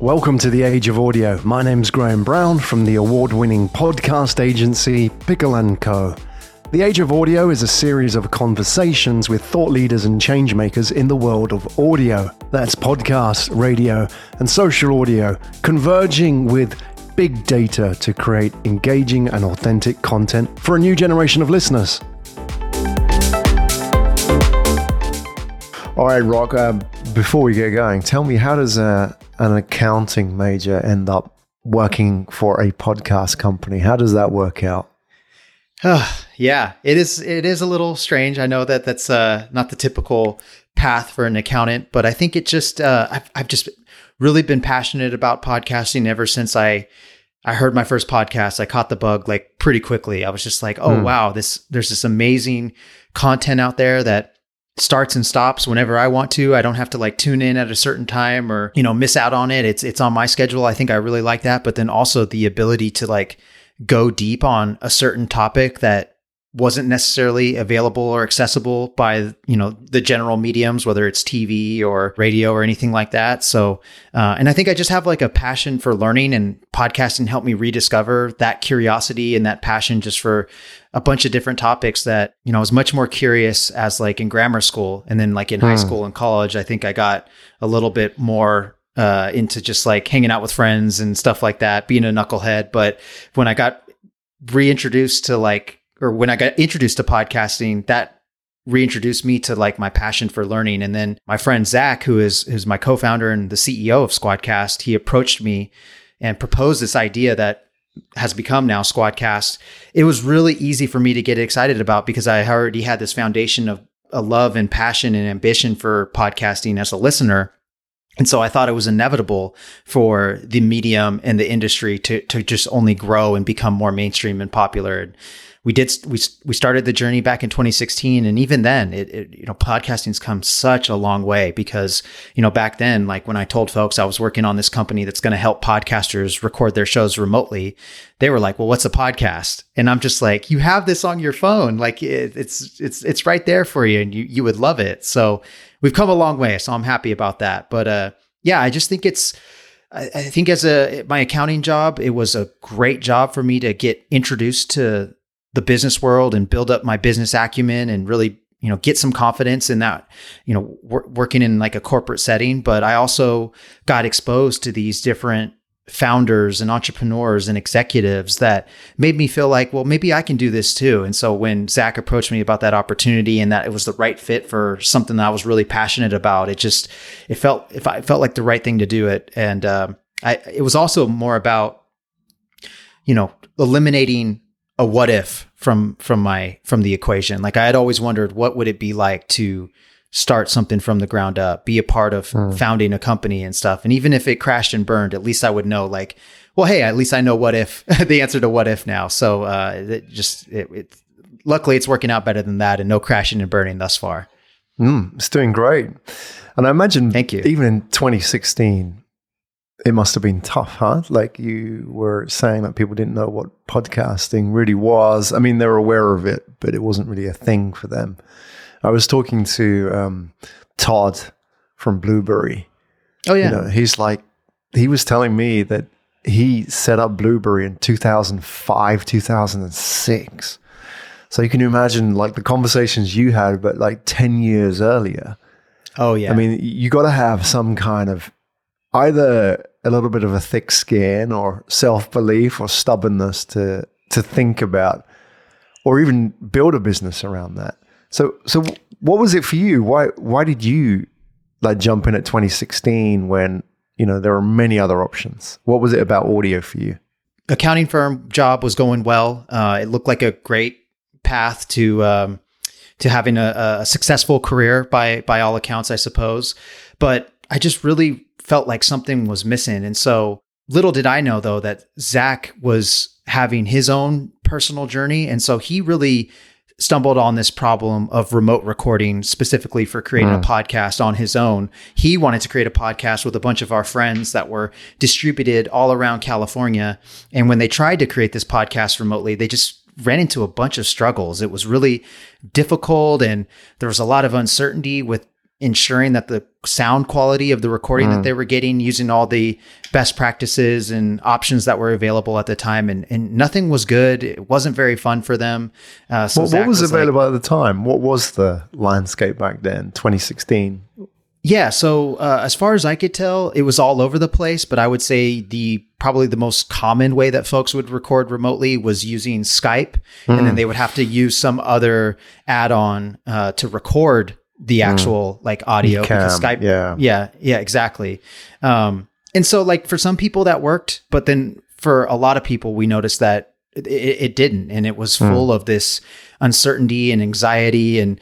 Welcome to the Age of Audio. My name's Graham Brown from the award-winning podcast agency Pickle & Co. The Age of Audio is a series of conversations with thought leaders and changemakers in the world of audio. That's podcast, radio, and social audio, converging with big data to create engaging and authentic content for a new generation of listeners. All right, Rock, uh, before we get going, tell me how does uh, an accounting major end up working for a podcast company? How does that work out? yeah, it is. It is a little strange. I know that that's uh, not the typical path for an accountant, but I think it just uh, I've, I've just really been passionate about podcasting ever since I I heard my first podcast. I caught the bug like pretty quickly. I was just like, oh hmm. wow, this there's this amazing content out there that starts and stops whenever I want to. I don't have to like tune in at a certain time or, you know, miss out on it. It's it's on my schedule. I think I really like that, but then also the ability to like go deep on a certain topic that wasn't necessarily available or accessible by you know the general mediums whether it's tv or radio or anything like that so uh, and i think i just have like a passion for learning and podcasting helped me rediscover that curiosity and that passion just for a bunch of different topics that you know i was much more curious as like in grammar school and then like in hmm. high school and college i think i got a little bit more uh, into just like hanging out with friends and stuff like that being a knucklehead but when i got reintroduced to like or when I got introduced to podcasting, that reintroduced me to like my passion for learning. And then my friend Zach, who is who's my co-founder and the CEO of Squadcast, he approached me and proposed this idea that has become now Squadcast. It was really easy for me to get excited about because I already had this foundation of a love and passion and ambition for podcasting as a listener. And so I thought it was inevitable for the medium and the industry to to just only grow and become more mainstream and popular. And we did we we started the journey back in 2016 and even then it, it, you know podcasting's come such a long way because you know back then like when i told folks i was working on this company that's going to help podcasters record their shows remotely they were like well what's a podcast? And i'm just like you have this on your phone like it, it's it's it's right there for you and you you would love it. So we've come a long way so i'm happy about that but uh yeah i just think it's I, think as a my accounting job, it was a great job for me to get introduced to the business world and build up my business acumen and really you know get some confidence in that you know wor- working in like a corporate setting. But i also got exposed to these different founders and entrepreneurs and executives that made me feel like well maybe i can do this too. And so when zach approached me about that opportunity and that it was the right fit for something that i was really passionate about it just it felt if i felt like the right thing to do it. And um, i it was also more about you know eliminating a what if from from my from the equation. Like I had always wondered what would it be like to start something from the ground up, be a part of mm. founding a company and stuff. And even if it crashed and burned, at least I would know like, well, hey, at least I know what if the answer to what if now. So uh, it just it, it, luckily it's working out better than that, and no crashing and burning thus far. Mm, it's doing great. And I imagine, thank you. Even in 2016, it must have been tough, huh? Like you were saying that people didn't know what podcasting really was. I mean, they were aware of it, but it wasn't really a thing for them. I was talking to um, Todd from Blubrry. Oh yeah, you know, he's like he was telling me that he set up Blubrry in 2005, 2006. So you can imagine like the conversations you had, but like 10 years earlier. Oh yeah. I mean, you got to have some kind of either a little bit of a thick skin or self belief or stubbornness to to think about or even build a business around that. So so what was it for you? Why why did you like jump in at 2016 when you know there were many other options? What was it about audio for you? Accounting firm job was going well. Uh, it looked like a great path to um, to having a, a successful career by by all accounts, I suppose. But I just really felt like something was missing. And so little did I know though that Zach was having his own personal journey. And so he really stumbled on this problem of remote recording specifically for creating mm. a podcast on his own. He wanted to create a podcast with a bunch of our friends that were distributed all around California. And when they tried to create this podcast remotely, they just ran into a bunch of struggles. It was really difficult and there was a lot of uncertainty with ensuring that the sound quality of the recording Mm. that they were getting using all the best practices and options that were available at the time and, and nothing was good it wasn't very fun for them uh, so What, what was like- available at the time? What was the landscape back then? 2016. Yeah, so uh, as far as I could tell, it was all over the place. But I would say the probably the most common way that folks would record remotely was using Skype, and then they would have to use some other add-on uh, to record the actual like audio because Skype. yeah. yeah, yeah, exactly. Um, and so like for some people that worked, but then for a lot of people, we noticed that it, it, it didn't, and it was full of this uncertainty and anxiety and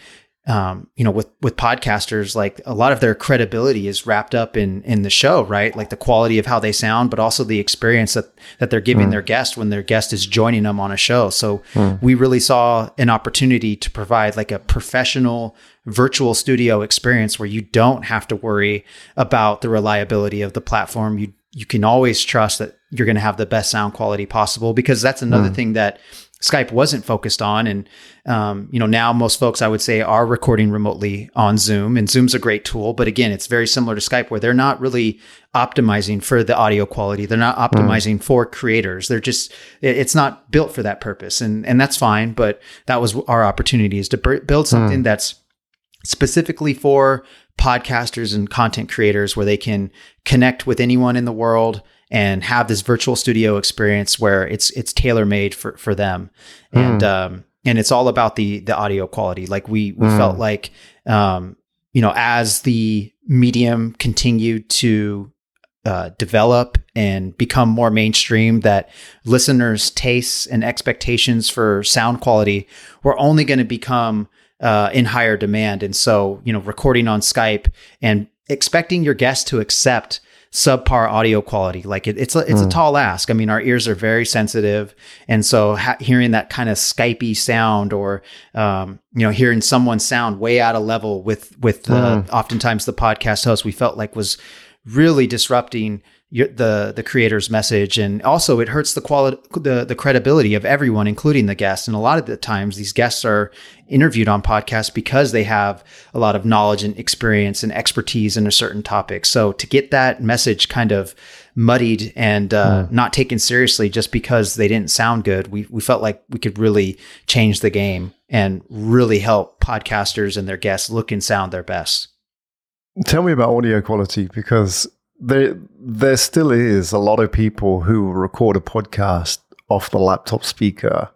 um, you know, with with podcasters, like a lot of their credibility is wrapped up in in the show, right? Like the quality of how they sound, but also the experience that that they're giving hmm. their guest when their guest is joining them on a show. So hmm. we really saw an opportunity to provide like a professional virtual studio experience where you don't have to worry about the reliability of the platform. You you can always trust that you're going to have the best sound quality possible because that's another hmm. thing that Skype wasn't focused on. And, um, you know, now most folks I would say are recording remotely on Zoom and Zoom's a great tool. But again, it's very similar to Skype where they're not really optimizing for the audio quality. They're not optimizing for creators. They're just, it's not built for that purpose. And, and that's fine. But that was our opportunity is to br- build something that's specifically for podcasters and content creators where they can connect with anyone in the world and have this virtual studio experience where it's it's tailor made for for them. And um and it's all about the the audio quality. Like we we felt like um you know as the medium continued to uh, develop and become more mainstream that listeners tastes and expectations for sound quality were only going to become uh, in higher demand. And so you know recording on skype and expecting your guest to accept subpar audio quality. Like it, it's a, it's a tall ask. I mean our ears are very sensitive. And so ha- hearing that kind of skypey sound or um, you know hearing someone sound way out of level with with uh, oftentimes the podcast host we felt like was really disrupting your, the the creator's message. And also it hurts the quality the the credibility of everyone including the guests. And a lot of the times these guests are interviewed on podcasts because they have a lot of knowledge and experience and expertise in a certain topic. So to get that message kind of muddied and uh, not taken seriously just because they didn't sound good we, we felt like we could really change the game and really help podcasters and their guests look and sound their best. Tell me about audio quality because there there still is a lot of people who record a podcast off the laptop speaker,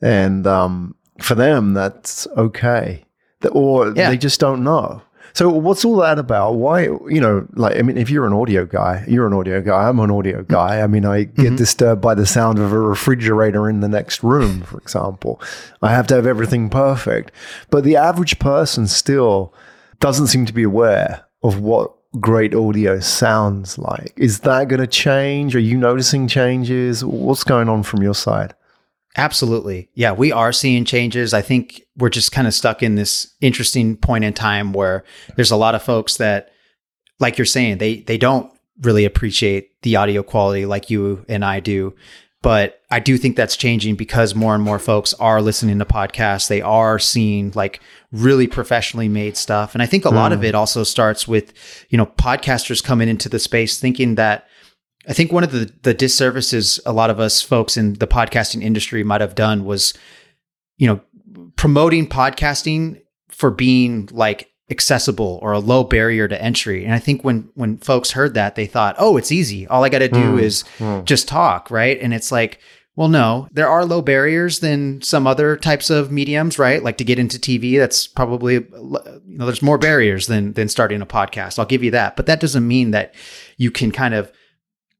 and um, for them that's okay, or Yeah. they just don't know. So what's all that about? Why you know, like I mean, if you're an audio guy, you're an audio guy. I'm an audio guy. I mean, I get disturbed by the sound of a refrigerator in the next room, for example. I have to have everything perfect, but the average person still doesn't seem to be aware of what great audio sounds like. Is that going to change? Are you noticing changes? What's going on from your side? Absolutely. Yeah, we are seeing changes. I think we're just kind of stuck in this interesting point in time where there's a lot of folks that like you're saying, they they don't really appreciate the audio quality like you and I do. But I do think that's changing because more and more folks are listening to podcasts. They are seeing like really professionally made stuff. And I think a lot of hmm. it also starts with, you know, podcasters coming into the space thinking that I think one of the the disservices a lot of us folks in the podcasting industry might have done was, you know, promoting podcasting for being like accessible or a low barrier to entry. And I think when when folks heard that, they thought, "Oh, it's easy. All I got to do hmm. is hmm. just talk, right?" And it's like, well, no, there are low barriers than some other types of mediums, right? Like to get into TV, that's probably you know there's more barriers than than starting a podcast. I'll give you that, but that doesn't mean that you can kind of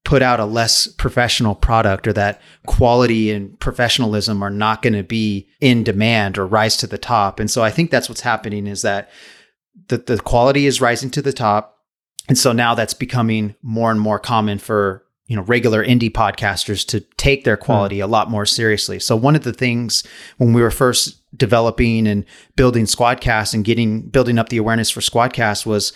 put out a less professional product or that quality and professionalism are not going to be in demand or rise to the top. And so I think that's what's happening is that the, the quality is rising to the top. And so now that's becoming more and more common for, you know, regular indie podcasters to take their quality hmm. a lot more seriously. So one of the things when we were first developing and building Squadcast and getting building up the awareness for Squadcast was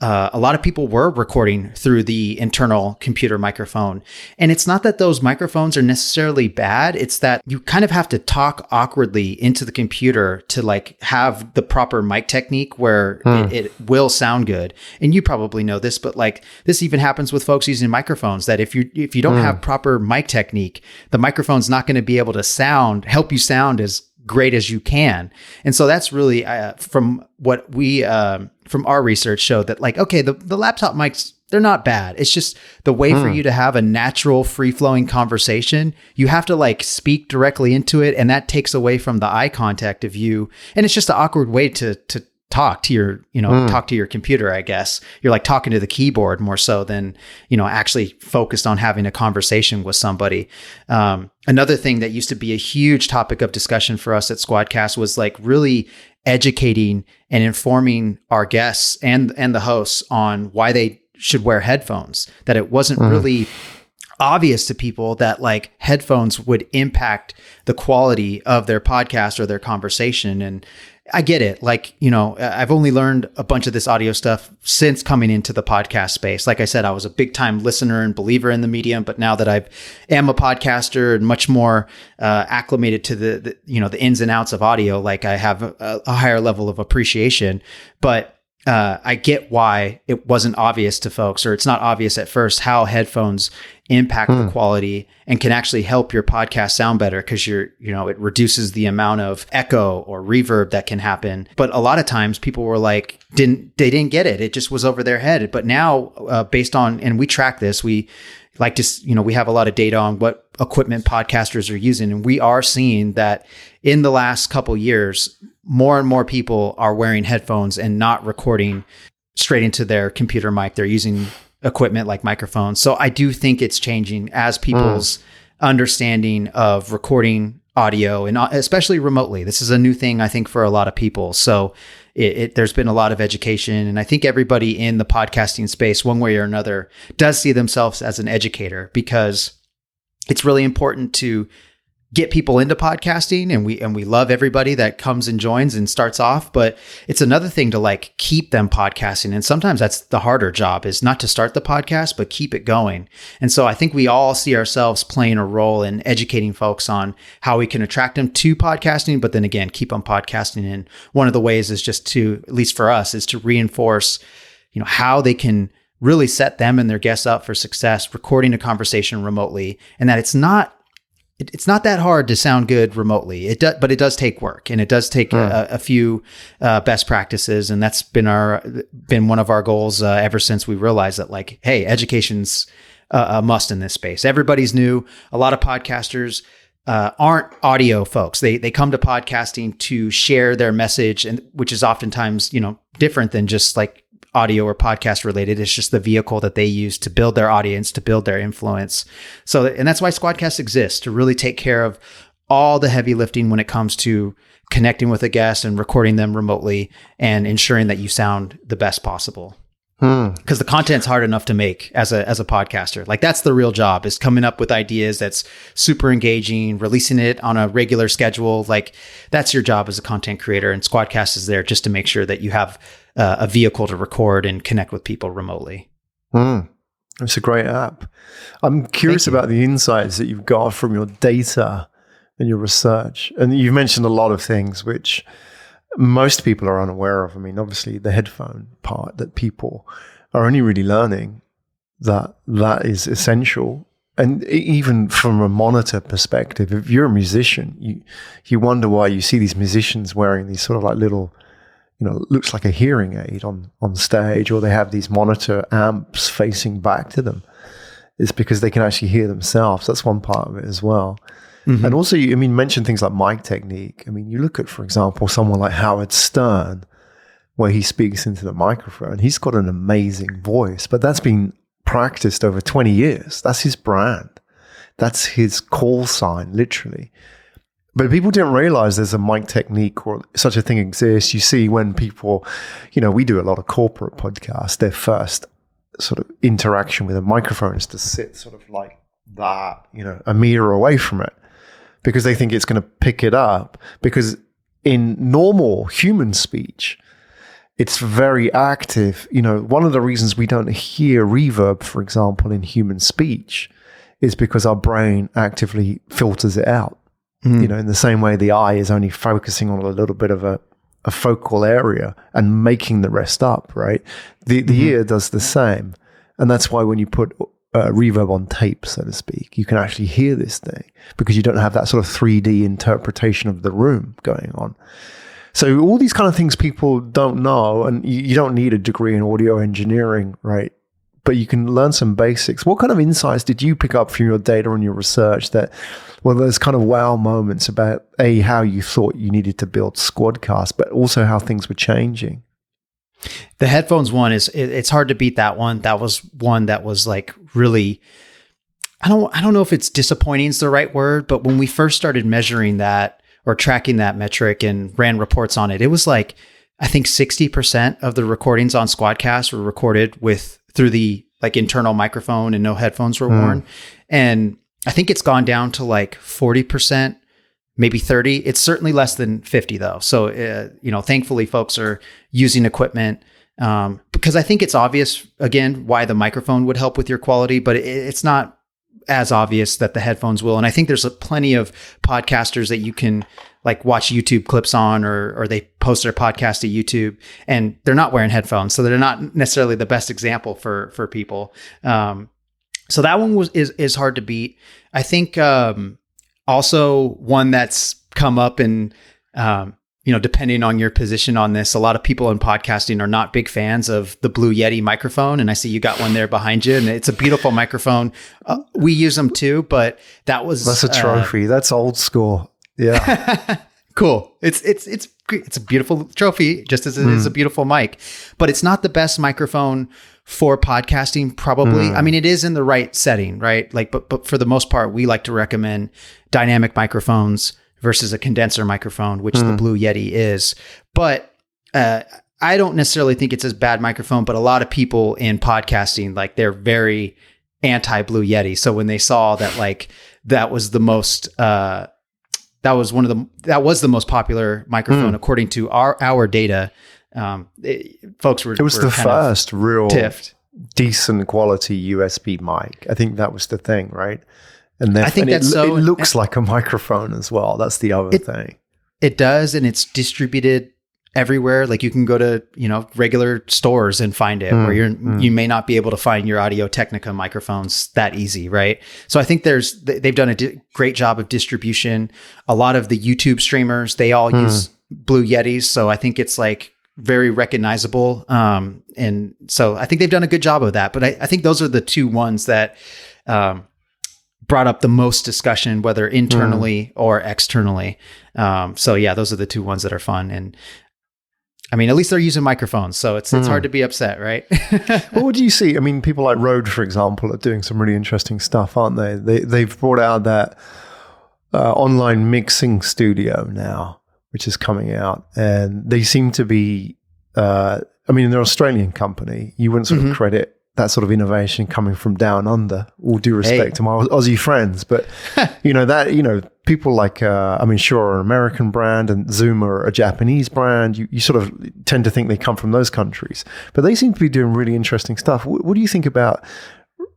uh, a lot of people were recording through the internal computer microphone. And it's not that those microphones are necessarily bad. It's that you kind of have to talk awkwardly into the computer to like have the proper mic technique where hmm. it, it, will sound good. And you probably know this, but like this even happens with folks using microphones that if you, if you don't hmm. have proper mic technique, the microphone's not going to be able to sound, help you sound as great as you can. And so that's really uh, from what we um, from our research showed that like okay, the the laptop mics they're not bad. It's just the way for hmm. you to have a natural, free flowing conversation. You have to like speak directly into it, and that takes away from the eye contact of you. And it's just an awkward way to to talk to your, you know, mm. talk to your computer, I guess. You're like talking to the keyboard more so than, you know, actually focused on having a conversation with somebody. Um, another thing that used to be a huge topic of discussion for us at Squadcast was like really educating and informing our guests and and the hosts on why they should wear headphones. That it wasn't mm. really obvious to people that like headphones would impact the quality of their podcast or their conversation and I get it. Like, you know, I've only learned a bunch of this audio stuff since coming into the podcast space. Like I said, I was a big time listener and believer in the medium, but now that I am a podcaster and much more uh, acclimated to the, the, you know, the ins and outs of audio, like I have a, a higher level of appreciation. But uh, I get why it wasn't obvious to folks, or it's not obvious at first how headphones impact hmm. the quality and can actually help your podcast sound better because you're, you know, it reduces the amount of echo or reverb that can happen. But a lot of times people were like, didn't, they didn't get it. It just was over their head. But now, uh, based on, and we track this, we like to, you know, we have a lot of data on what equipment podcasters are using. And we are seeing that in the last couple years, more and more people are wearing headphones and not recording straight into their computer mic. They're using equipment like microphones. So I do think it's changing as people's mm. understanding of recording audio and uh, especially remotely. This is a new thing I think for a lot of people. So it, it, there's been a lot of education, and I think everybody in the podcasting space, one way or another, does see themselves as an educator because it's really important to get people into podcasting and we and we love everybody that comes and joins and starts off but it's another thing to like keep them podcasting and sometimes that's the harder job is not to start the podcast but keep it going. And so i think we all see ourselves playing a role in educating folks on how we can attract them to podcasting but then again keep them podcasting. And one of the ways is just to at least for us is to reinforce you know how they can really set them and their guests up for success recording a conversation remotely and that it's not it, it's not that hard to sound good remotely. It does, but it does take work, and it does take mm. a, a, few uh, best practices, and that's been our been one of our goals uh, ever since we realized that like, hey, education's a, a must in this space. Everybody's new. A lot of podcasters. Uh, aren't audio folks. They they come to podcasting to share their message, and which is oftentimes you know different than just like audio or podcast related. It's just the vehicle that they use to build their audience, to build their influence. So, and that's why Squadcast exists to really take care of all the heavy lifting when it comes to connecting with a guest and recording them remotely and ensuring that you sound the best possible. Because hmm. the content's hard enough to make as a as a podcaster. Like that's the real job is coming up with ideas that's super engaging, releasing it on a regular schedule. Like that's your job as a content creator. And Squadcast is there just to make sure that you have uh, a vehicle to record and connect with people remotely. Mm. It's a great app. I'm curious about the insights that you've got from your data and your research. And you've mentioned a lot of things which most people are unaware of. I mean, obviously, the headphone part that people are only really learning that that is essential. And even from a monitor perspective, if you're a musician, you you wonder why you see these musicians wearing these sort of like little you know, looks like a hearing aid on, on stage, or they have these monitor amps facing back to them. It's because they can actually hear themselves. That's one part of it as well. Mm-hmm. And also, I mean, mention things like mic technique. I mean, you look at, for example, someone like Howard Stern, where he speaks into the microphone. He's got an amazing voice, but that's been practiced over 20 years. That's his brand. That's his call sign, literally. But people didn't realize there's a mic technique or such a thing exists. You see when people, you know, we do a lot of corporate podcasts, their first sort of interaction with a microphone is to sit sort of like that, you know, a meter away from it because they think it's going to pick it up. Because in normal human speech, it's very active. You know, one of the reasons we don't hear reverb, for example, in human speech is because our brain actively filters it out. Mm. You know, in the same way the eye is only focusing on a little bit of a, a focal area and making the rest up, right? The the mm-hmm. ear does the same. And that's why when you put uh, reverb on tape, so to speak, you can actually hear this thing because you don't have that sort of 3D interpretation of the room going on. So all these kind of things people don't know, and you, you don't need a degree in audio engineering, right? But you can learn some basics. What kind of insights did you pick up from your data and your research that, well, there's kind of wow moments about a how you thought you needed to build Squadcast, but also how things were changing. The headphones one is it, it's hard to beat that one. That was one that was like really I don't I don't know if it's disappointing is the right word, but when we first started measuring that or tracking that metric and ran reports on it, it was like I think 60% of the recordings on Squadcast were recorded with through the like internal microphone and no headphones were mm. worn. And I think it's gone down to like 40%, maybe 30. It's certainly less than 50 though. So, uh, you know, thankfully folks are using equipment um, because I think it's obvious again why the microphone would help with your quality, but it, it's not as obvious that the headphones will. And I think there's a, plenty of podcasters that you can like watch YouTube clips on or or they post their podcast to YouTube and they're not wearing headphones. So they're not necessarily the best example for for people. Um, so that one was is is hard to beat. I think um, also one that's come up and um, you know, depending on your position on this, a lot of people in podcasting are not big fans of the Blue Yeti microphone. And I see you got one there behind you, and it's a beautiful microphone. Uh, we use them too, but that was that's a trophy. Uh, that's old school. Yeah, cool. It's it's it's it's a beautiful trophy, just as it mm. is a beautiful mic. But it's not the best microphone for podcasting. Probably, mm. I mean, it is in the right setting, right? Like, but but for the most part, we like to recommend dynamic microphones versus a condenser microphone, which mm. the hmm. Blue Yeti is. But uh, I don't necessarily think it's a bad microphone, but a lot of people in podcasting, like they're very anti Blue Yeti. So when they saw that, like that was the most, uh, that was one of the that was the most popular microphone mm. according to our our data. Um, it, folks were it was were the first real tiffed. decent quality USB mic. I think that was the thing, right? And then I think that's it, so. It looks like a microphone as well. That's the other it, thing. It does, and it's distributed everywhere. Like you can go to you know regular stores and find it, mm, where you're mm. you may not be able to find your Audio Technica microphones that easy, right? So I think there's they've done a di- great job of distribution. A lot of the YouTube streamers they all mm. use Blue Yetis, so I think it's like very recognizable. Um, and so I think they've done a good job of that. But I, I think those are the two ones that um, brought up the most discussion, whether internally mm. or externally. Um, so yeah, those are the two ones that are fun. And I mean, at least they're using microphones, so it's it's mm. hard to be upset, right? well, what do you see? I mean, people like Rode, for example, are doing some really interesting stuff, aren't they? They they've brought out that uh, online mixing studio now, which is coming out, and they seem to be. Uh, I mean, they're an Australian company. You wouldn't sort mm-hmm. of credit that sort of innovation coming from down under. All due respect hey. to my Aussie friends, but you know that you know people like uh, I mean, Shure, an American brand and Zoom are a Japanese brand. You, you sort of tend to think they come from those countries, but they seem to be doing really interesting stuff. What, what do you think about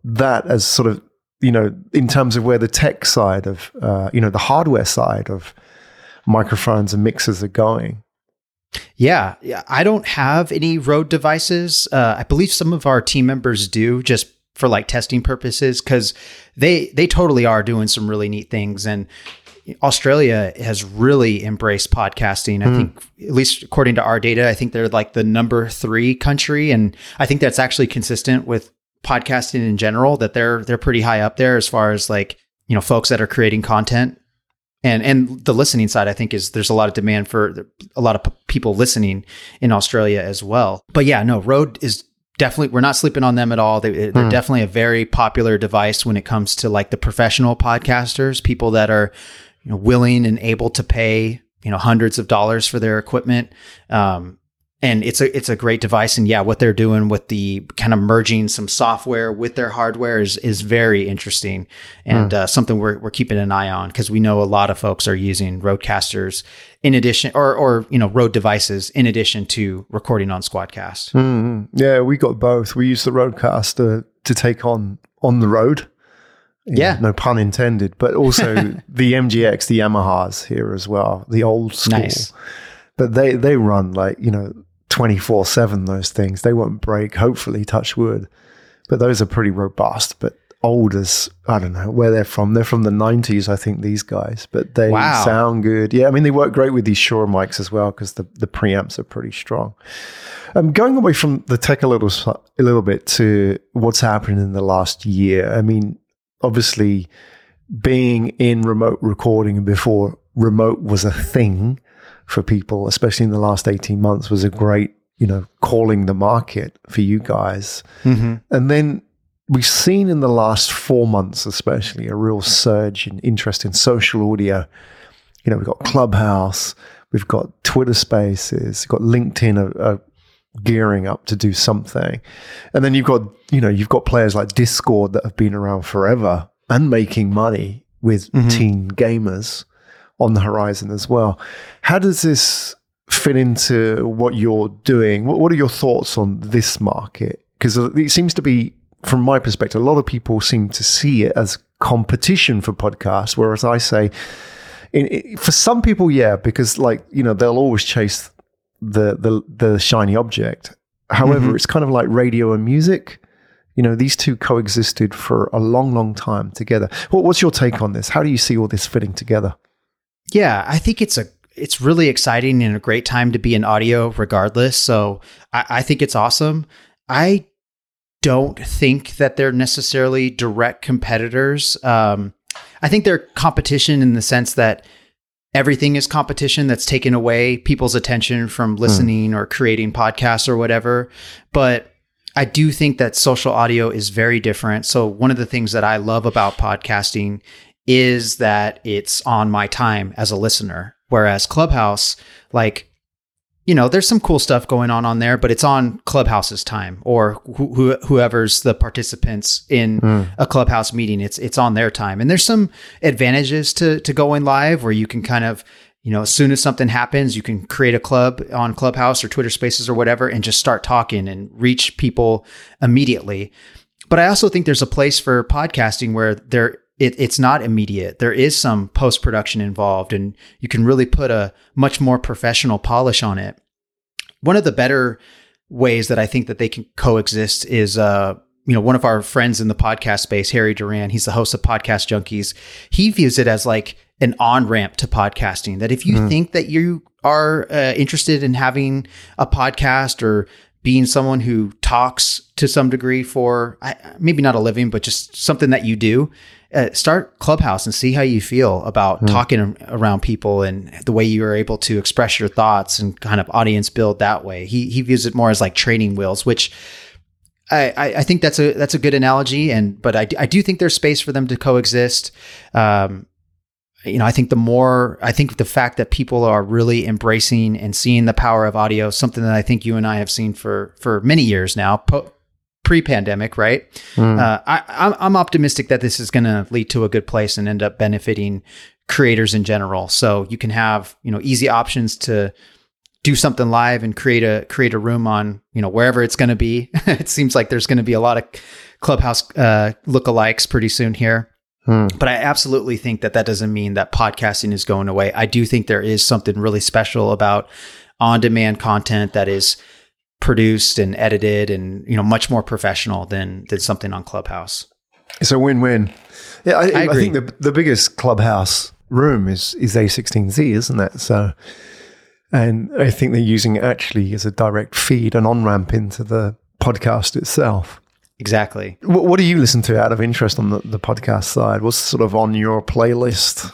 that as sort of you know in terms of where the tech side of uh, you know the hardware side of microphones and mixers are going? Yeah, yeah. I don't have any Rode devices. Uh, I believe some of our team members do, just for like testing purposes, because they they totally are doing some really neat things. And Australia has really embraced podcasting. I mm. think, at least according to our data, I think they're like the number three country, and I think that's actually consistent with podcasting in general. That they're they're pretty high up there as far as like you know folks that are creating content and and the listening side i think is there's a lot of demand for a lot of p- people listening in australia as well. But yeah no Rode is definitely we're not sleeping on them at all. They, are mm. definitely a very popular device when it comes to like the professional podcasters people that are you know willing and able to pay you know hundreds of dollars for their equipment. Um, and it's a it's a great device and yeah what they're doing with the kind of merging some software with their hardware is is very interesting and mm. uh, something we're, we're keeping an eye on because we know a lot of folks are using Rodecasters in addition or or you know Rode devices in addition to recording on squadcast mm. yeah we got both we use the Rodecaster to take on on the road yeah know, no pun intended but also the mgx the yamahas here as well the old school nice. but they they run like you know 24 7, those things. They won't break, hopefully, touch wood. But those are pretty robust, but old as, I don't know where they're from. They're from the 90s, I think, these guys, but they wow. sound good. Yeah, I mean, they work great with these Shure mics as well because the, the preamps are pretty strong. Um, going away from the tech a little, a little bit to what's happened in the last year. I mean, obviously, being in remote recording before remote was a thing for people, especially in the last 18 months, was a great, you know, calling the market for you guys. Mm-hmm. And then we've seen in the last four months, especially, a real surge in interest in social audio. You know, we've got Clubhouse, we've got Twitter Spaces, we've got LinkedIn are, are gearing up to do something. And then you've got, you know, you've got players like Discord that have been around forever and making money with mm-hmm. teen gamers on the horizon as well. How does this fit into what you're doing? What, what are your thoughts on this market? Because it seems to be, from my perspective, a lot of people seem to see it as competition for podcasts, whereas I say, in, in, for some people, yeah, because like you know they'll always chase the the the shiny object. However, mm-hmm. it's kind of like radio and music. You know, these two coexisted for a long, long time together. What, what's your take on this? How do you see all this fitting together? Yeah, I think it's a it's really exciting and a great time to be in audio regardless. So I, I think it's awesome. I don't think that they're necessarily direct competitors. Um, I think they're competition in the sense that everything is competition that's taken away people's attention from hmm. listening mm. or creating podcasts or whatever. But I do think that social audio is very different. So one of the things that I love about podcasting is that it's on my time as a listener. Whereas Clubhouse, like, you know, there's some cool stuff going on on there, but it's on Clubhouse's time or wh- whoever's the participants in mm. a Clubhouse meeting. It's it's on their time, and there's some advantages to to going live where you can kind of you know, as soon as something happens, you can create a club on Clubhouse or Twitter Spaces or whatever and just start talking and reach people immediately. But I also think there's a place for podcasting where there it, it's not immediate. There is some post production involved, and you can really put a much more professional polish on it. One of the better ways that I think that they can coexist is, uh, you know, one of our friends in the podcast space, Harry Duran. He's the host of Podcast Junkies. He views it as like an on ramp to podcasting. That if you mm. think that you are uh, interested in having a podcast or being someone who talks to some degree for maybe not a living, but just something that you do, uh, start Clubhouse and see how you feel about mm. talking around people and the way you are able to express your thoughts and kind of audience build that way. He he views it more as like training wheels, which I, I think that's a that's a good analogy. And but I, I do think there's space for them to coexist. Um, you know, I think the more, I think the fact that people are really embracing and seeing the power of audio, something that I think you and I have seen for for many years now, po- pre-pandemic, right? Mm. Uh, I, I'm, I'm optimistic that this is going to lead to a good place and end up benefiting creators in general. So you can have you know easy options to do something live and create a create a room on you know wherever it's going to be. it seems like there's going to be a lot of clubhouse uh, lookalikes pretty soon here. Hmm. But I absolutely think that that doesn't mean that podcasting is going away. I do think there is something really special about on-demand content that is produced and edited and you know much more professional than than something on Clubhouse. It's a win-win. Yeah, I, I, I think the the biggest Clubhouse room is is A16Z, isn't that? So, and I think they're using it actually as a direct feed, and on ramp into the podcast itself. Exactly. What, what, do you listen to out of interest on the, the podcast side? What's sort of on your playlist?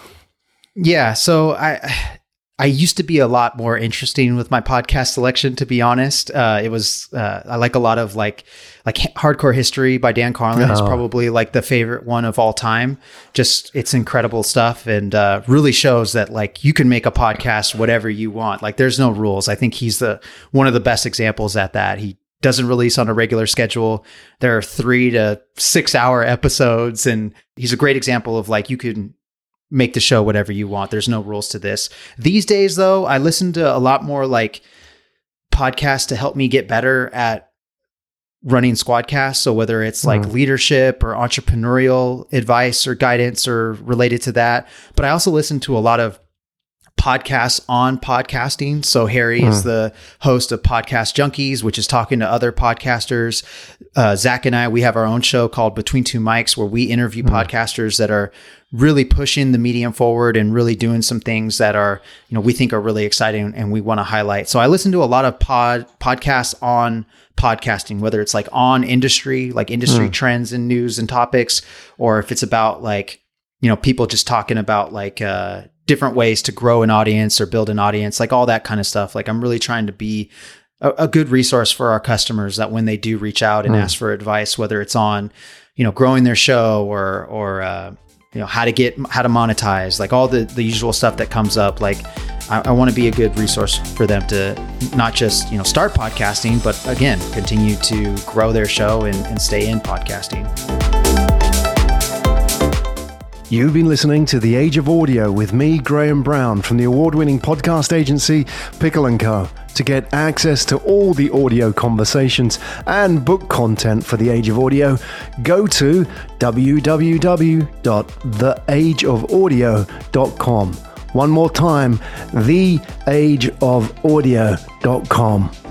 Yeah, so I I used to be a lot more interesting with my podcast selection, to be honest. Uh, it was uh, I like a lot of like like hardcore history by Dan Carlin oh. is probably like the favorite one of all time. Just it's incredible stuff and uh, really shows that like you can make a podcast whatever you want. Like there's no rules. I think he's the one of the best examples at that. He doesn't release on a regular schedule. There are three to six hour episodes, and he's a great example of like you can make the show whatever you want. There's no rules to this. These days, though, I listen to a lot more like podcasts to help me get better at running squadcasts. So whether it's like mm. leadership or entrepreneurial advice or guidance or related to that, but I also listen to a lot of podcasts on podcasting. So Harry mm. is the host of Podcast Junkies, which is talking to other podcasters. Uh, Zach and I, we have our own show called Between Two Mics, where we interview mm. podcasters that are really pushing the medium forward and really doing some things that are, you know, we think are really exciting and we want to highlight. So I listen to a lot of pod podcasts on podcasting, whether it's like on industry, like industry mm. trends and news and topics, or if it's about like, you know, people just talking about like uh different ways to grow an audience or build an audience, like all that kind of stuff. Like I'm really trying to be a, a good resource for our customers that when they do reach out and mm. ask for advice, whether it's on, you know, growing their show or or uh, you know how to get how to monetize, like all the the usual stuff that comes up. Like I, I want to be a good resource for them to not just you know start podcasting, but again continue to grow their show and, and stay in podcasting. You've been listening to The Age of Audio with me, Graham Brown, from the award winning podcast agency Pickle & Co. To get access to all the audio conversations and book content for The Age of Audio, go to www.theageofaudio.com. One more time, theageofaudio.com.